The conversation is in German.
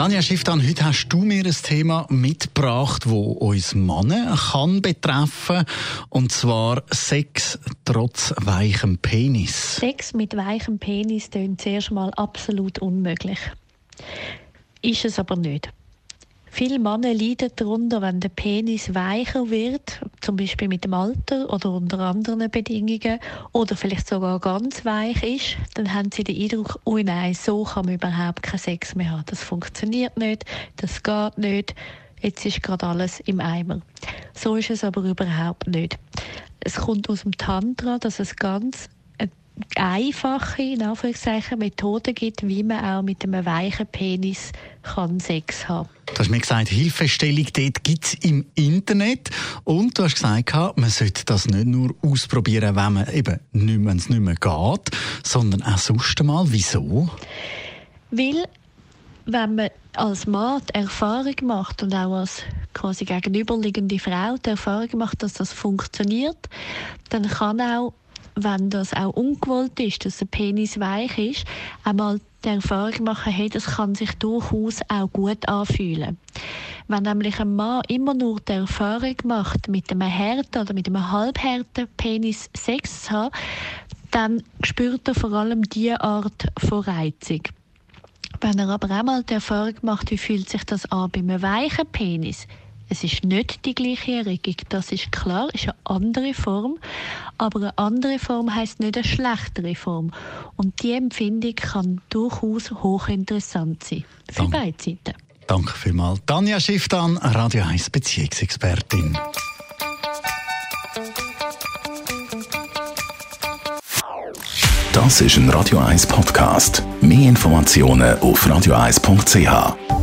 Danja Schifftan, heute hast du mir ein Thema mitgebracht, das uns Männer kann betreffen und zwar Sex trotz weichem Penis. Sex mit weichem Penis klingt zuerst mal absolut unmöglich. Ist es aber nicht. Viele Männer leiden darunter, wenn der Penis weicher wird, zum Beispiel mit dem Alter oder unter anderen Bedingungen, oder vielleicht sogar ganz weich ist, dann haben sie den Eindruck, oh nein, so kann man überhaupt keinen Sex mehr haben. Das funktioniert nicht, das geht nicht, jetzt ist gerade alles im Eimer. So ist es aber überhaupt nicht. Es kommt aus dem Tantra, dass es ganz einfache in Anführungszeichen, Methoden gibt, wie man auch mit einem weichen Penis kann Sex haben Du hast mir gesagt, Hilfestellung dort gibt es im Internet. Und du hast gesagt, man sollte das nicht nur ausprobieren, wenn man eben nicht mehr, es nicht mehr geht, sondern auch sonst einmal. Wieso? Weil, wenn man als Mann die Erfahrung macht und auch als quasi gegenüberliegende Frau die Erfahrung macht, dass das funktioniert, dann kann auch wenn das auch ungewollt ist, dass der Penis weich ist, einmal die Erfahrung machen, hey, das kann sich durchaus auch gut anfühlen. Wenn nämlich ein Mann immer nur die Erfahrung macht, mit einem harten oder mit einem halbharten Penis Sex zu haben, dann spürt er vor allem diese Art von Reizung. Wenn er aber einmal die Erfahrung macht, wie fühlt sich das an bei einem weichen Penis, es ist nicht die gleiche Erregung, das ist klar, ist eine andere Form, aber eine andere Form heißt nicht eine schlechtere Form. Und die Empfindung kann durchaus hochinteressant sein für Dank. beide Seiten. Danke vielmals. Tanja Schifftan, Radio 1 Beziehungsexpertin. Das ist ein Radio 1 Podcast. Mehr Informationen auf radio1.ch.